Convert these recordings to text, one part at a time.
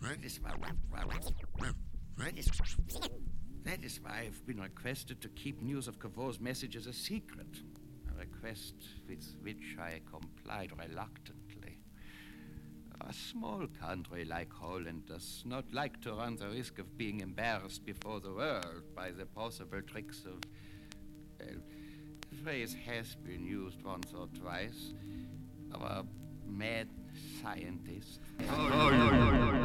That is why. That is, that is why I've been requested to keep news of Kavo's messages a secret. A request with which I complied reluctantly. A small country like Holland does not like to run the risk of being embarrassed before the world by the possible tricks of. Well, the phrase has been used once or twice. Of a mad scientist. Oh, oh,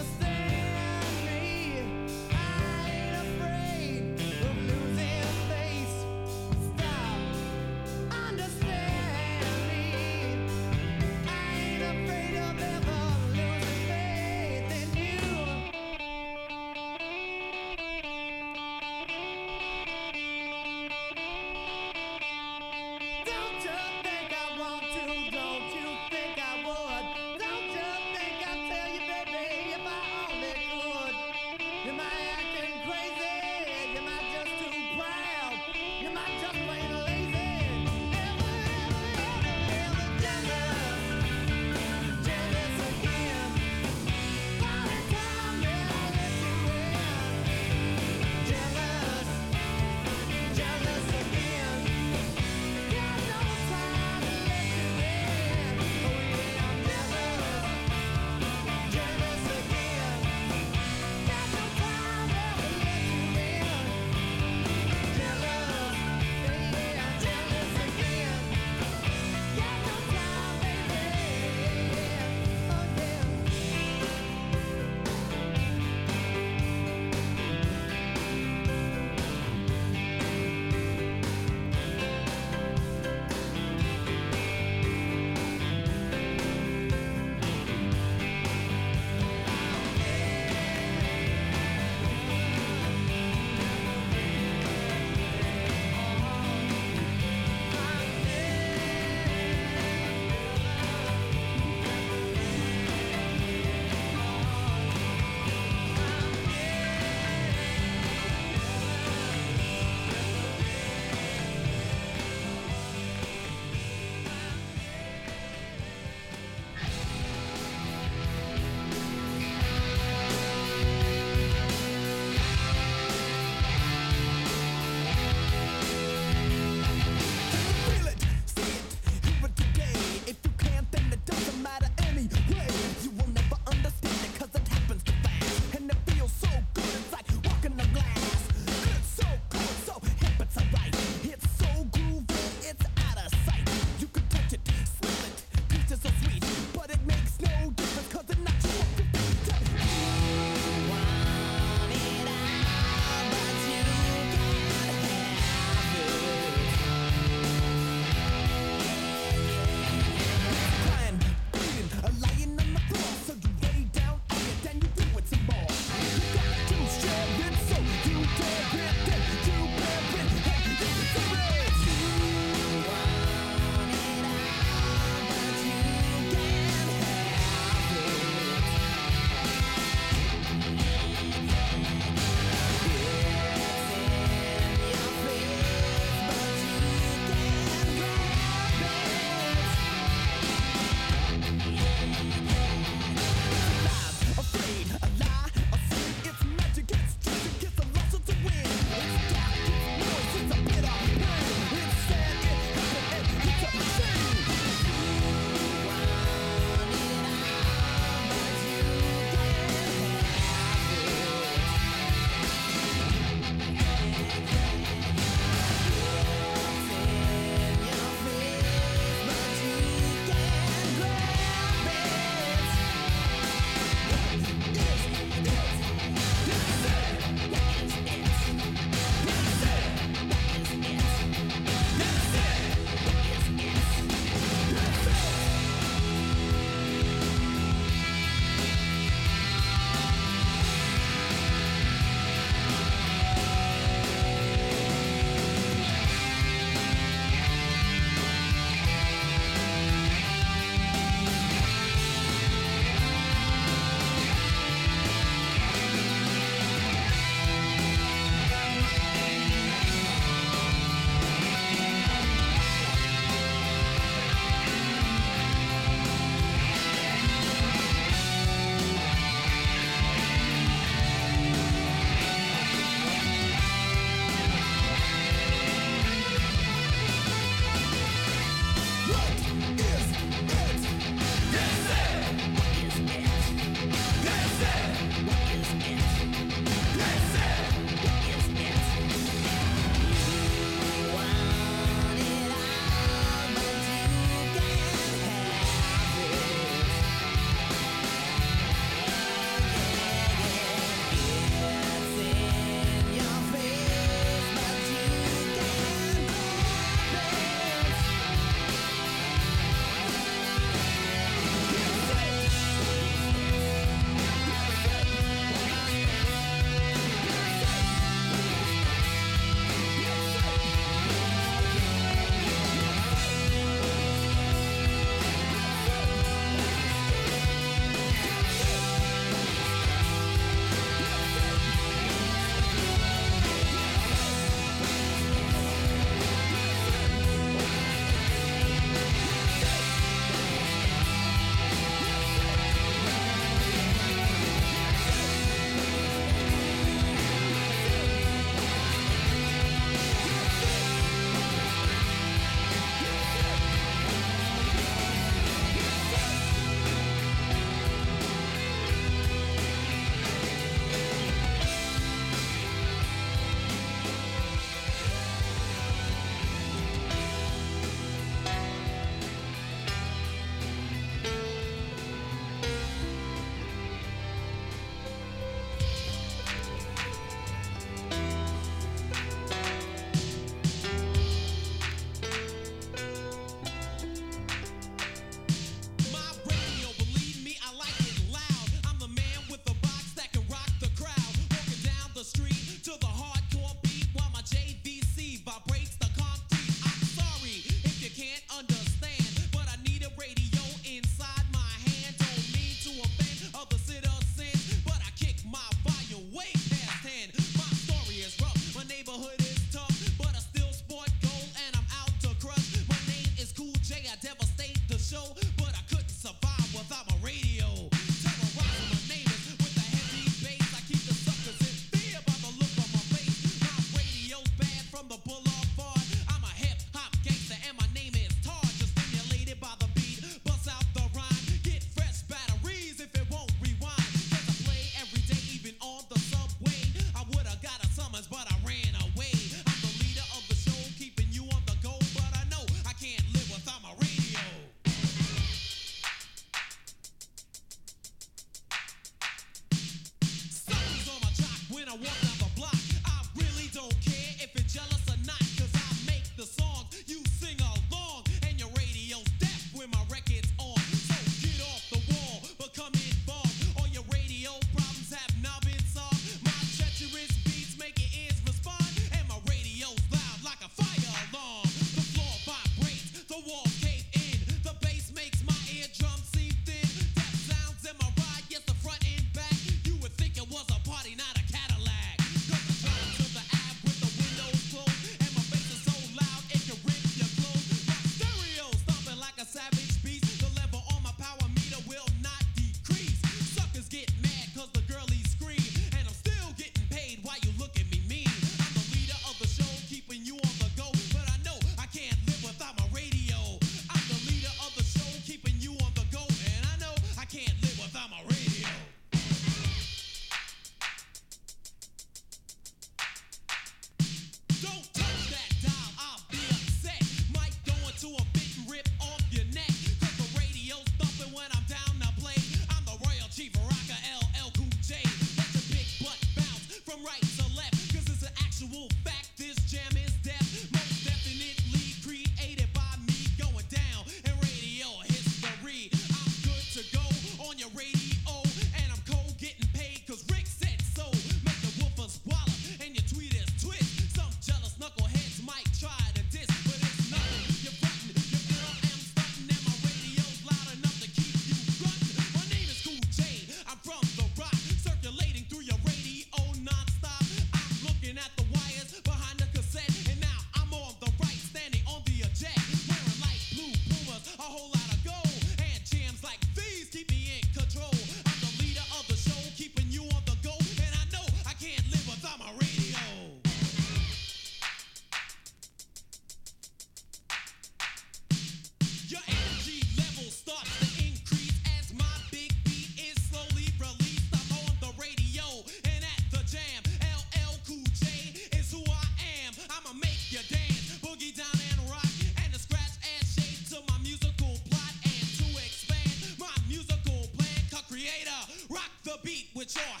your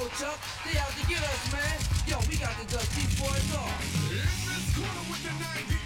Ho Chuck, they out to get us, man. Yo, we got the dust, these boys off. In this corner with the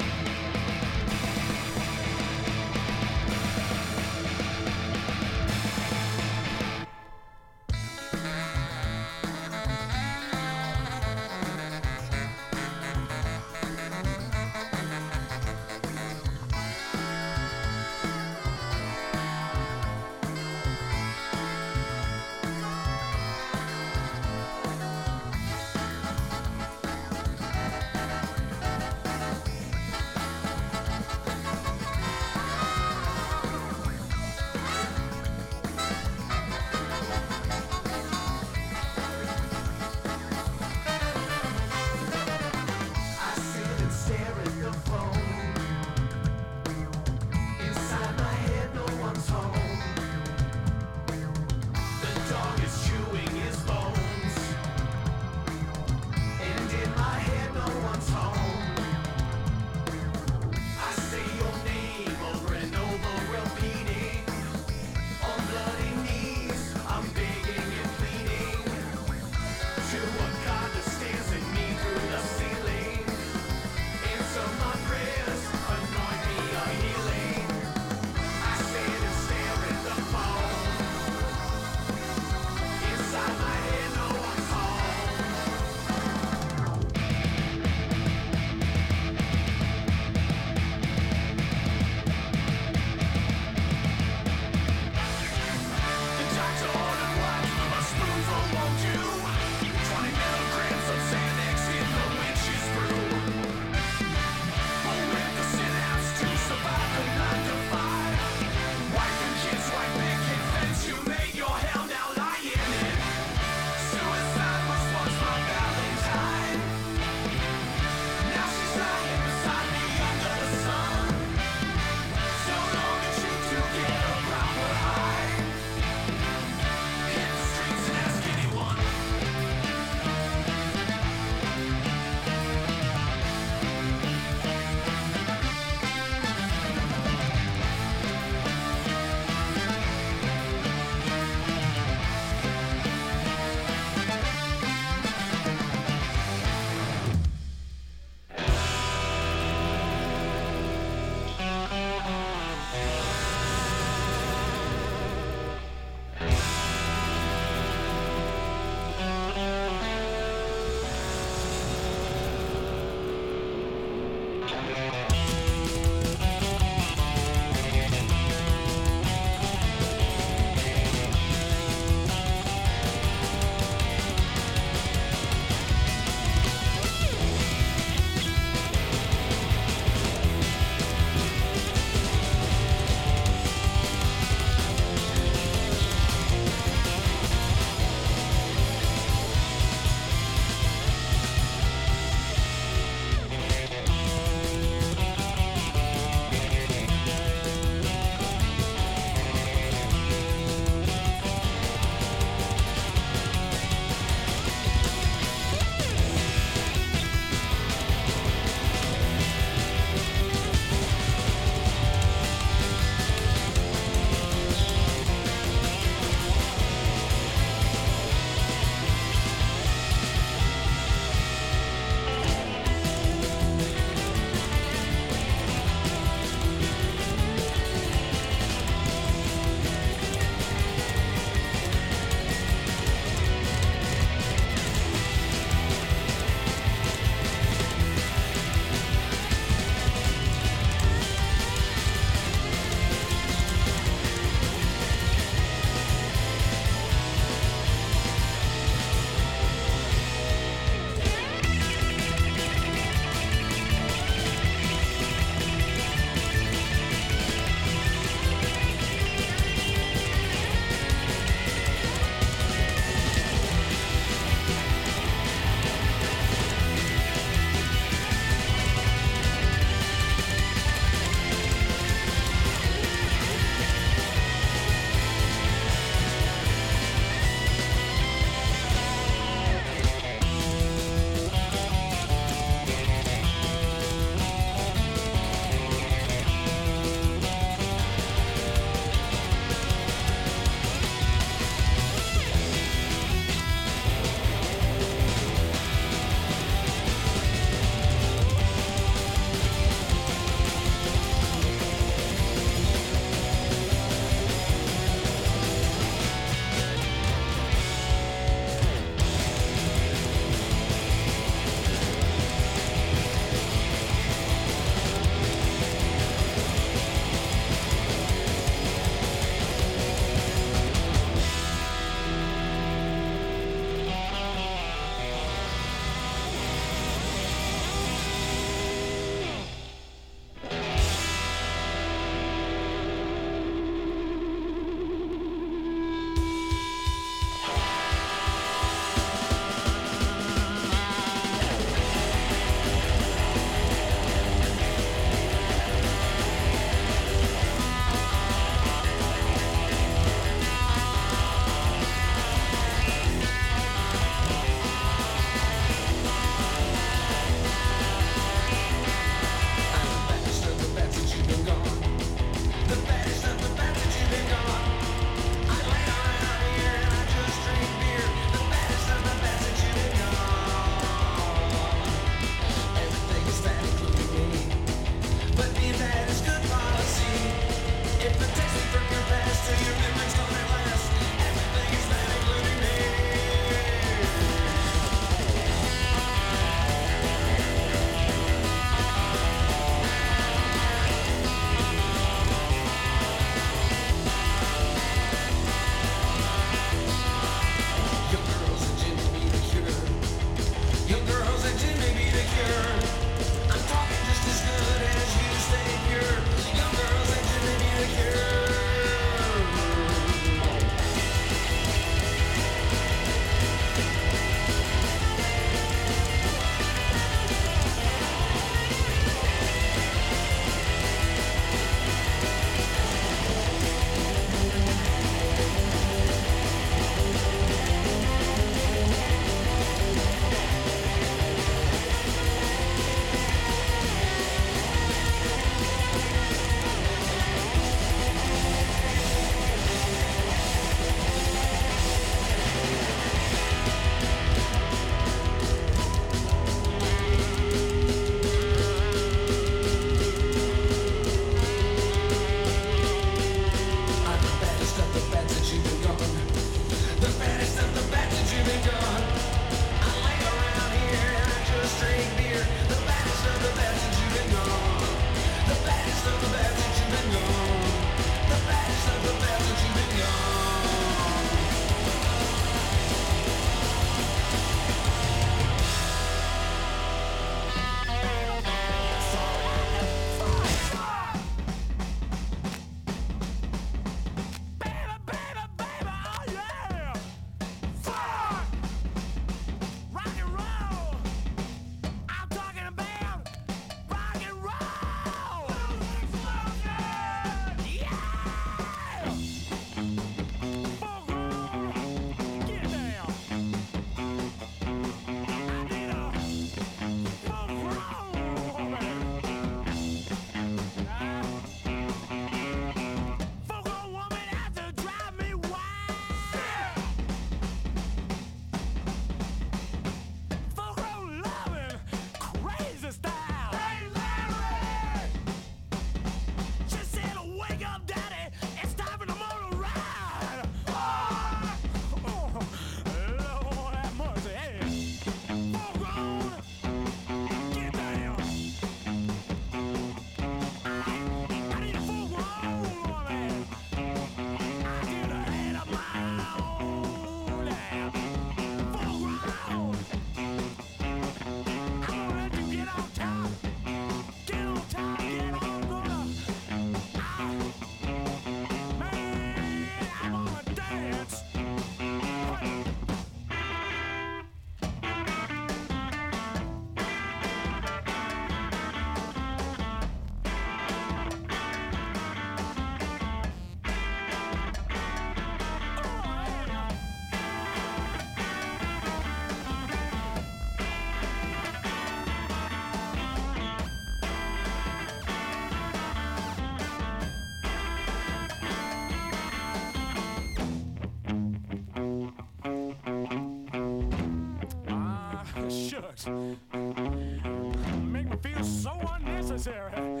unnecessary.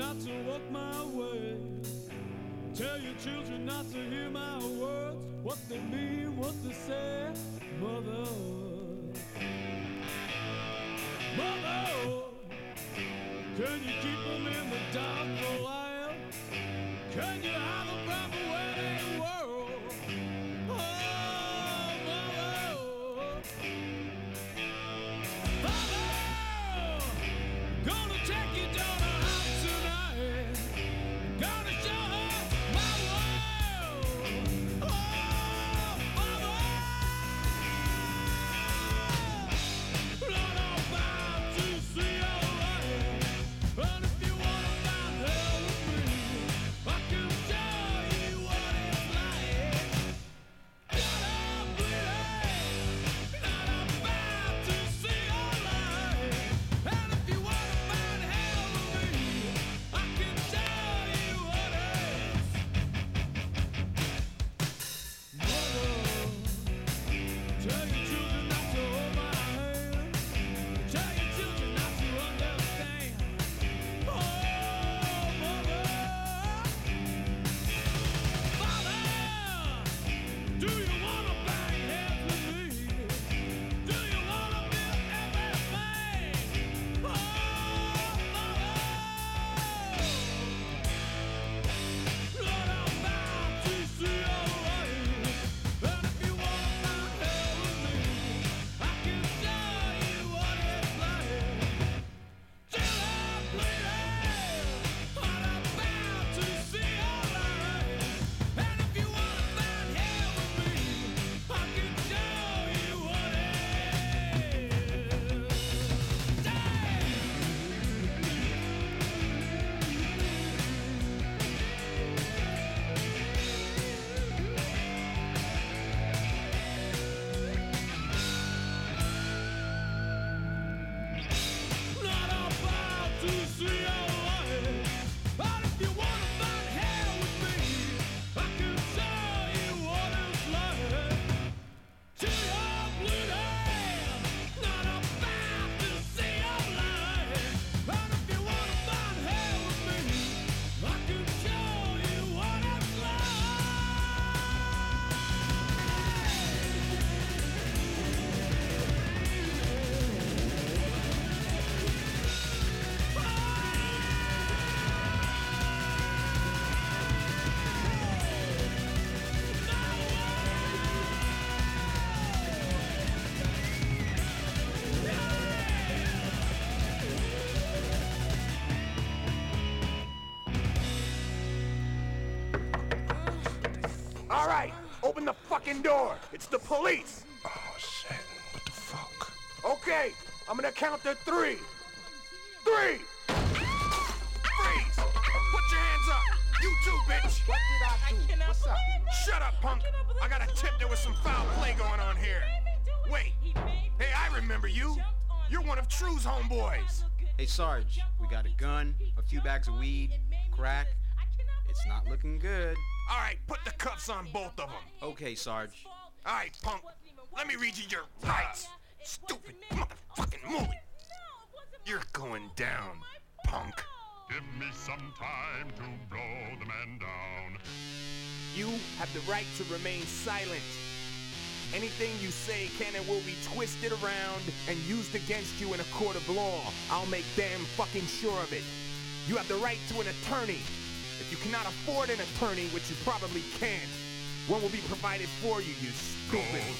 Not to walk my way. Tell your children not to hear my words, what they mean, fucking door. It's the police. Oh shit. What the fuck? Okay, I'm gonna count to three. Three. Freeze! Put your hands up. You too, bitch. What did I do? What's up? Shut up, punk. I got a tip there was some foul play going on here. Wait. Hey, I remember you. You're one of True's homeboys. Hey Sarge, we got a gun, a few bags of weed, crack. It's not looking good. All right, put the cuffs on both of them. Okay, Sarge. All right, punk. Let me read you your rights. Stupid motherfucking movie. You're going down, punk. Give me some time to blow the man down. You have the right to remain silent. Anything you say can and will be twisted around and used against you in a court of law. I'll make damn fucking sure of it. You have the right to an attorney. You cannot afford an attorney, which you probably can't, one will be provided for you, you moon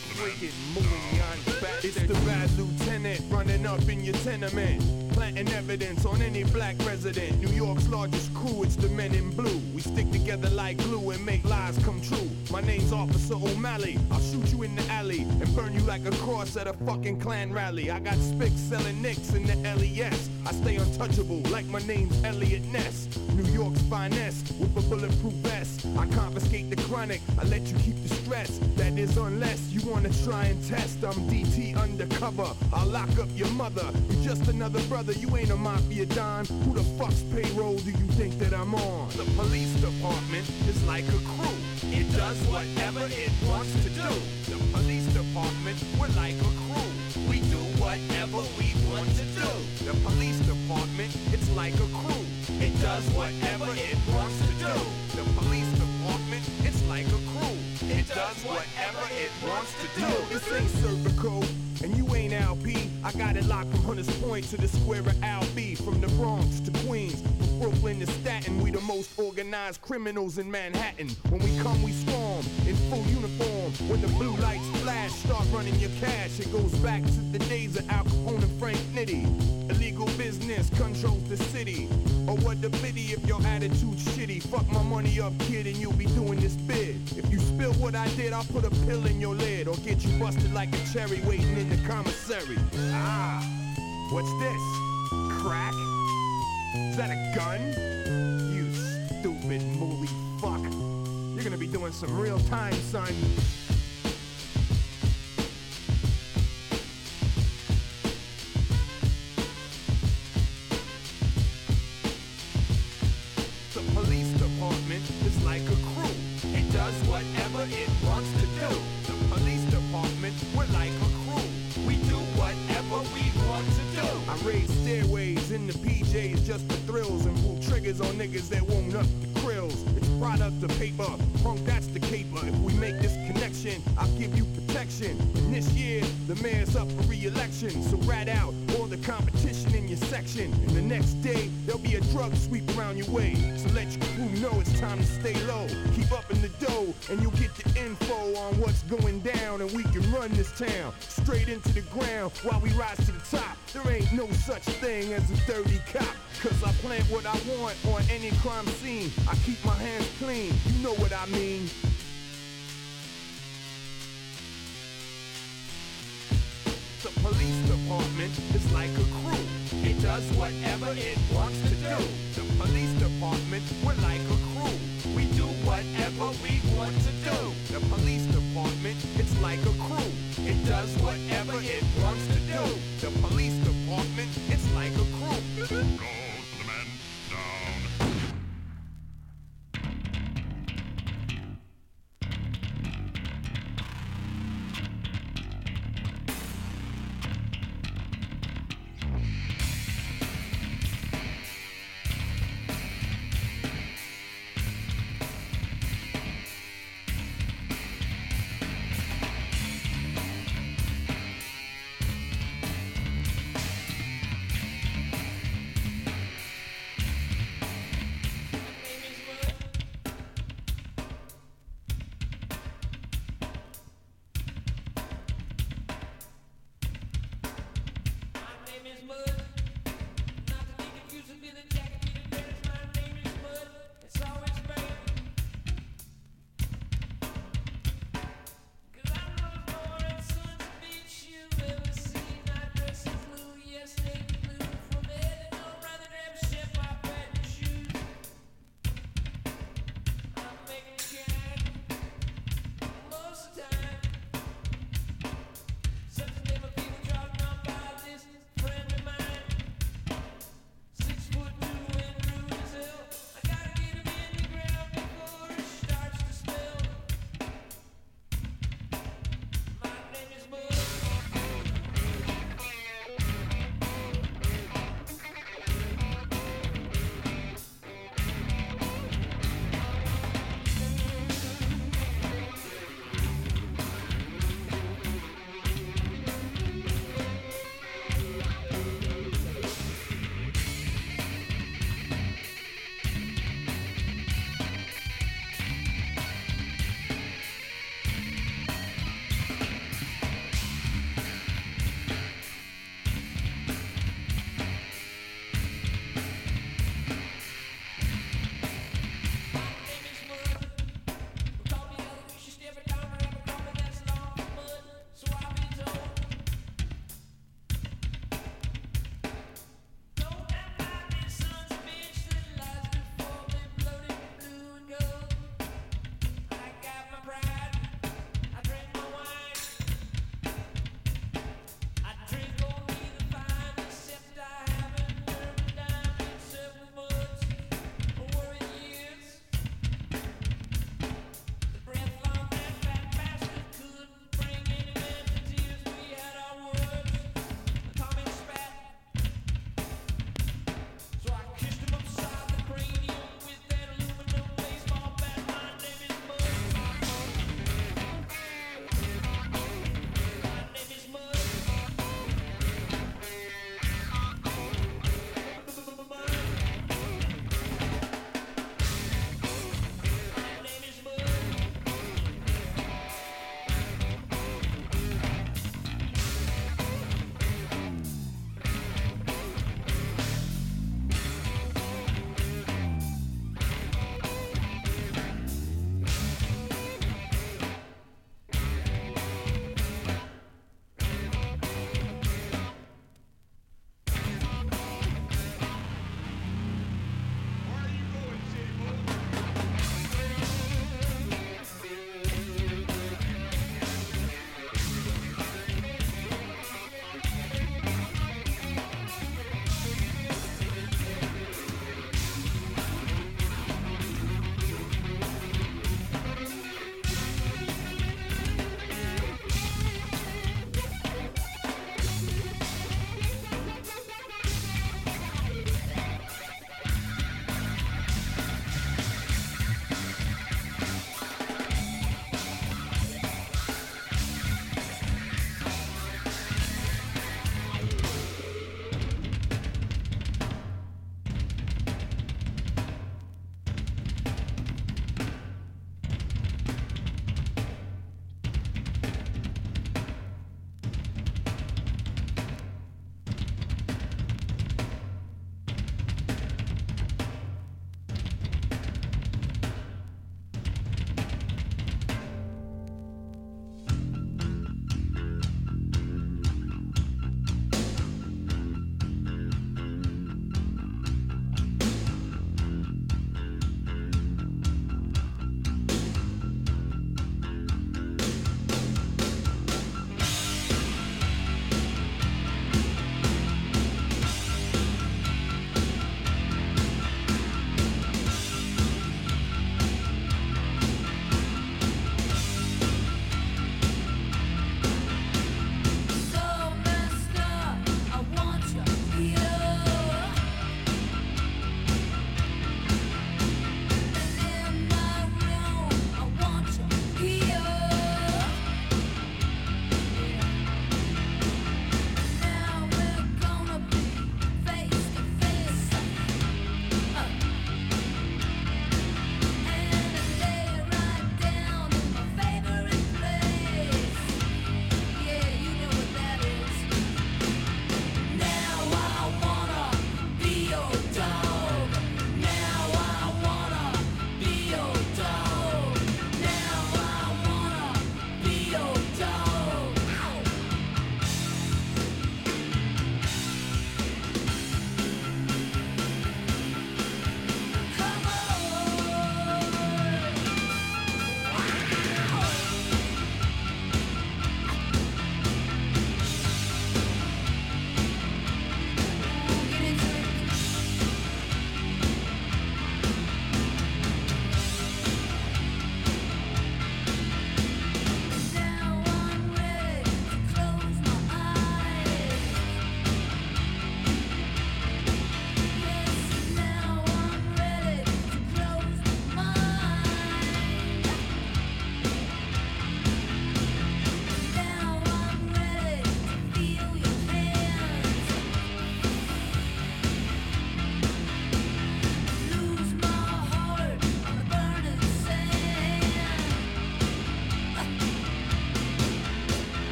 bastard. It's the bad lieutenant running up in your tenement. Planting evidence on any black resident. New York's largest crew, it's the men in blue. We stick together like glue and make lies come true. My name's Officer O'Malley. I'll shoot you in the alley and burn you like a cross at a fucking Klan rally. I got spics selling nicks in the LES. I stay untouchable like my name's Eliot Ness. New York's finest with a bulletproof vest. I confiscate the chronic. I let you keep the stress. That is unless you wanna try and test. I'm DT undercover. I'll lock up your mother. You're just another brother. You ain't a mafia don. Who the fuck's payroll do you think that I'm on? The police department is like a crew. It does whatever it wants to do. The police department, we're like a crew. We do whatever we want to do. The police department, it's like a crew. It does whatever it wants to do. The police department, it's like a crew. It does whatever it wants to do. This ain't Serpico, and you ain't LP. I got it locked from Hunters Point to the square of LB. From the Bronx to Queens, from Brooklyn to Staten. We the most organized criminals in Manhattan. When we come, we swarm in full uniform. When the blue lights flash, start running your cash. It goes back to the days of Al Capone and Frank Nitti. Illegal business controls the city. Or what the pity if your attitude's shitty. Fuck my money up, kid, and you'll be doing this bid. If you spill what I did, I'll put a pill in your lid. Or get you busted like a cherry waiting in the commissary. Ah, what's this? Crack? Is that a gun? You stupid movie fuck. You're gonna be doing some real time, son. Just for thrills and pull triggers on niggas that won't up the krills. It's product of paper, punk that's the caper. If we make this connection, I'll give you protection. This year, the mayor's up for re-election. So rat out all the competition in your section. And the next day, there'll be a drug sweep around your way. So let your crew know it's time to stay low. Keep up in the dough, and you'll get the info on what's going down. And we can run this town straight into the ground while we rise to the top. There ain't no such thing as a dirty cop. Cause I plant what I want on any crime scene. I keep my hands clean, you know what I mean. The police department is like a crew. It does whatever it wants to do. The police department, we're like a crew. We do whatever we want to do. The police department, it's like a crew. It does whatever it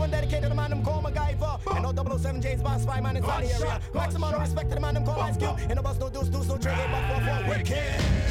one dedicated to the man them call MacGyver. And no 007 James Bond spy man inside the area. Maximum respect to the man them call Ice Cube. And the bus no deuce, deuce no trigger, but 4-4 wicked.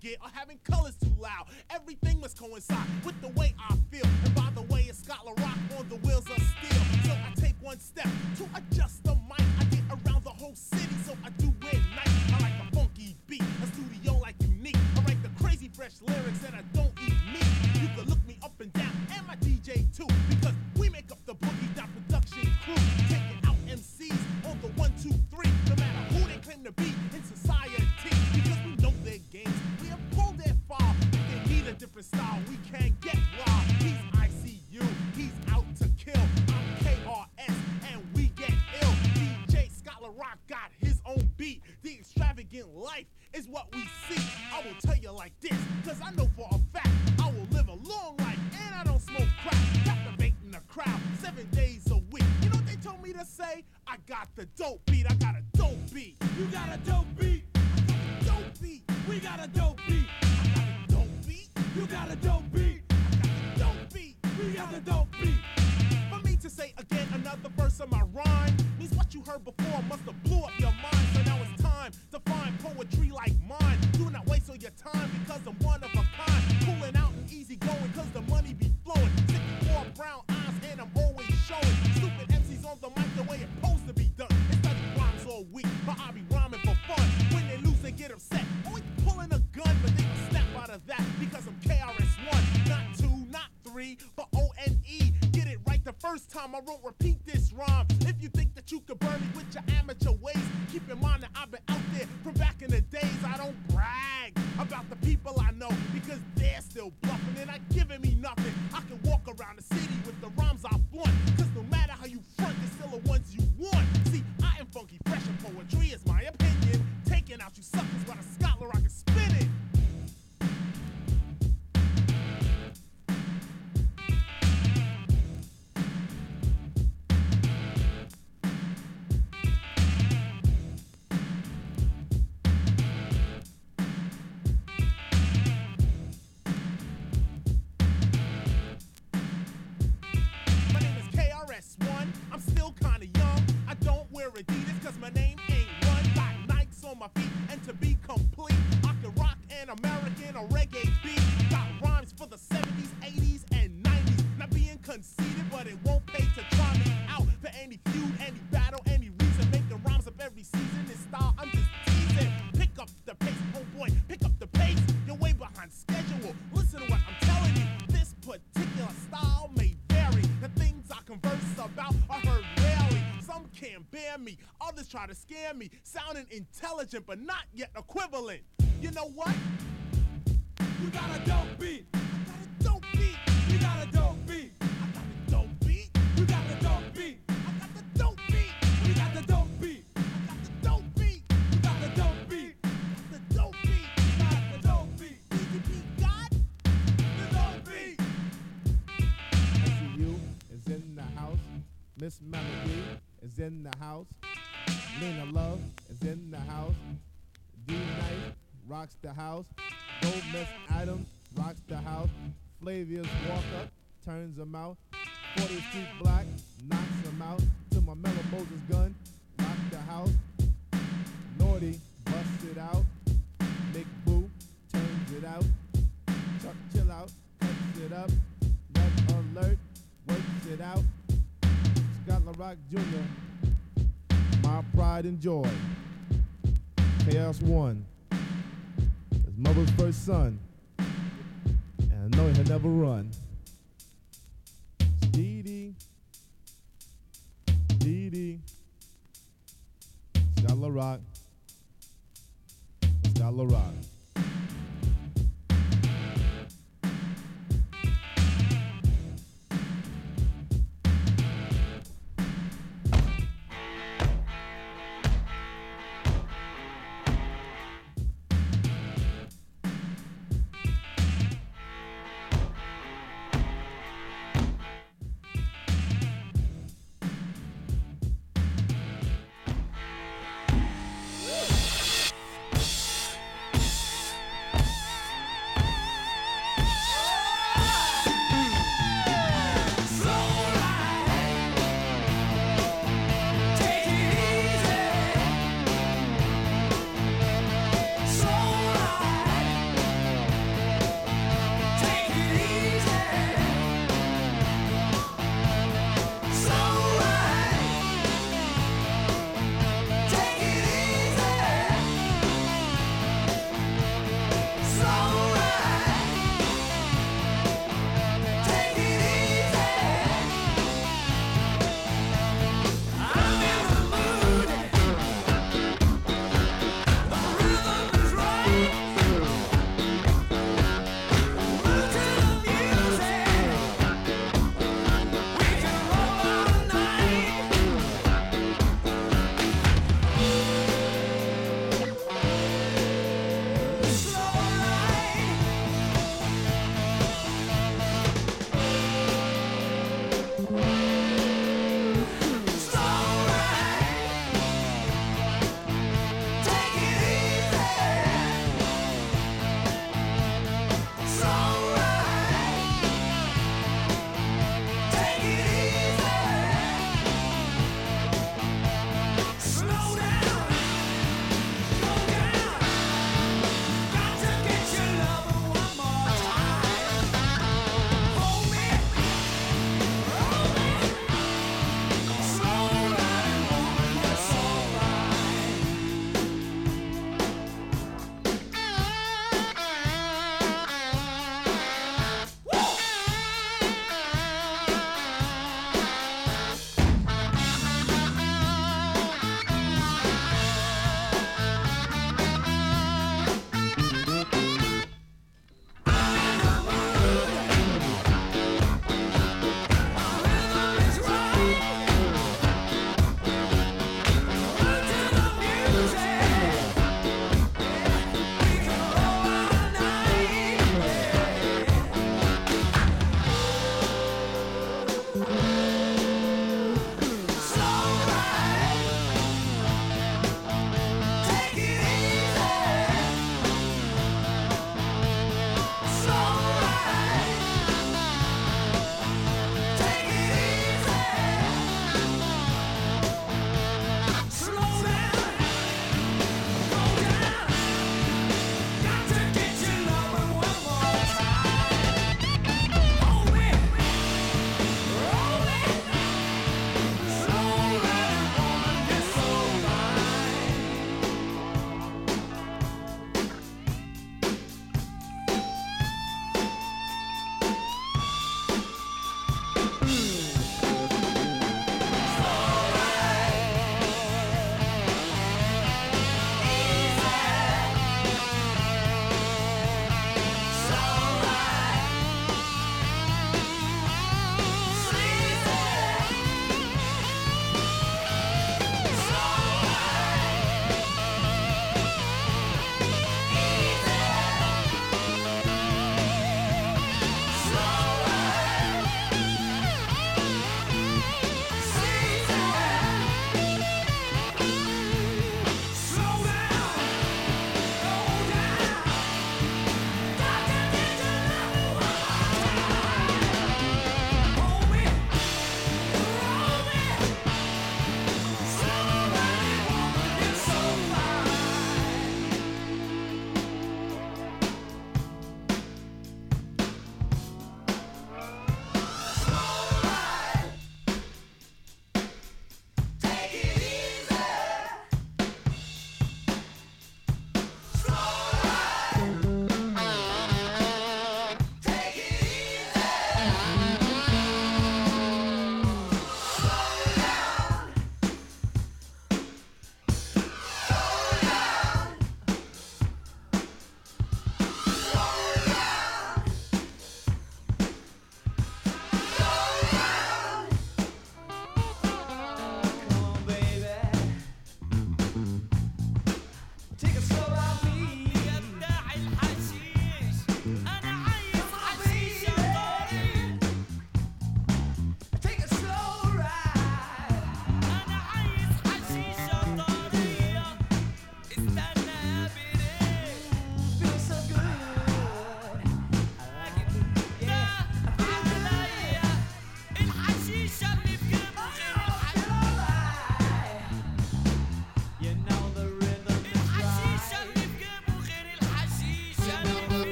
get. I time I won't repeat me. Others try to scare me, sounding intelligent but not yet equivalent. You know what? You got a dope beat. I got a dope beat. You got a dope beat. I got a dope beat. You got a dope beat. I got the dope beat. You got the dope beat. I got the dope beat. You got the dope beat. The dope beat. Got the dope beat. BDP got the dope beat. SCU is in the house. Miss Melody is in the house. Lena Love is in the house. D-Nice rocks the house. Don't Miss Adams rocks the house. Flavius Walker turns him out. Forty Street Black knocks him out. To my mellow Moses gun, rock the house. Naughty busts it out. Big Boo turns it out. Chuck Chillout cuts it up. Left alert works it out. Scott LaRock Jr., My Pride and Joy, Chaos One, his mother's first son, and I know he'll never run. Dee Dee, Dee Scott LaRock, Scott LaRock.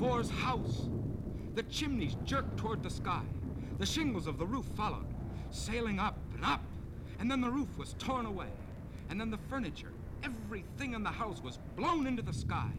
Was house. The chimneys jerked toward the sky. The shingles of the roof followed, sailing up and up. And then the roof was torn away. And then the furniture, everything in the house was blown into the sky.